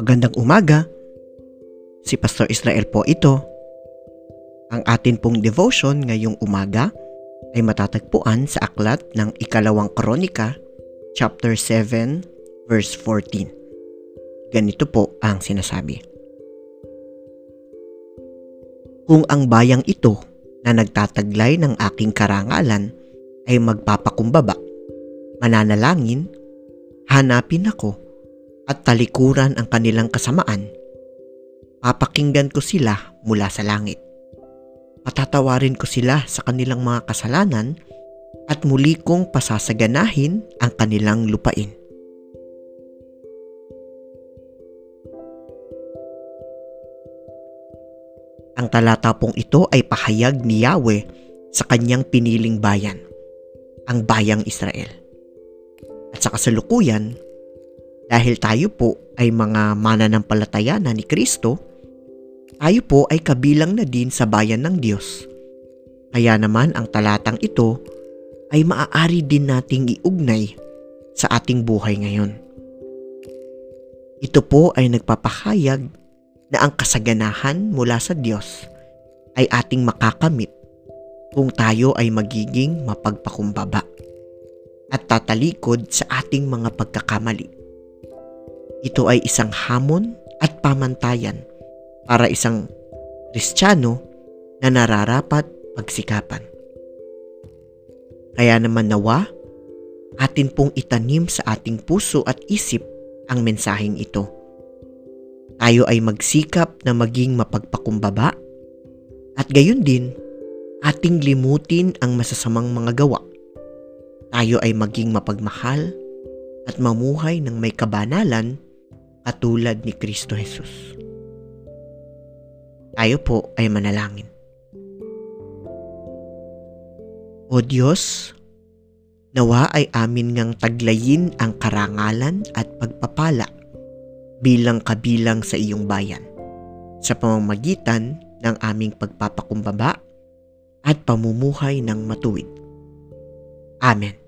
Magandang umaga. Si Pastor Israel po ito. Ang atin pong devotion ngayong umaga ay matatagpuan sa aklat ng ikalawang kronika, chapter 7, verse 14. Ganito po ang sinasabi. Kung ang bayang ito na nagtataglay ng aking karangalan ay magpapakumbaba, mananalangin, hanapin ako at talikuran ang kanilang kasamaan, papakinggan ko sila mula sa langit. Patatawarin ko sila sa kanilang mga kasalanan at muli kong pasasaganahin ang kanilang lupain. Ang talata pong ito ay pahayag ni Yahweh sa kanyang piniling bayan, ang bayang Israel. At sa kasalukuyan, dahil tayo po ay mga mananampalataya na ni Kristo, tayo po ay kabilang na din sa bayan ng Diyos. Kaya naman ang talatang ito ay maaari din nating iugnay sa ating buhay ngayon. Ito po ay nagpapahayag na ang kasaganahan mula sa Diyos ay ating makakamit kung tayo ay magiging mapagpakumbaba at tatalikod sa ating mga pagkakamali. Ito ay isang hamon at pamantayan para isang Kristiyano na nararapat pagsikapan. Kaya naman nawa, atin pong itanim sa ating puso at isip ang mensaheng ito. Tayo ay magsikap na maging mapagpakumbaba at gayon din ating limutin ang masasamang mga gawa. Tayo ay maging mapagmahal at mamuhay ng may kabanalan katulad ni Kristo Jesus. Tayo po ay manalangin. O Diyos, nawa ay amin ngang taglayin ang karangalan at pagpapala bilang kabilang sa iyong bayan sa pamamagitan ng aming pagpapakumbaba at pamumuhay ng matuwid. Amen.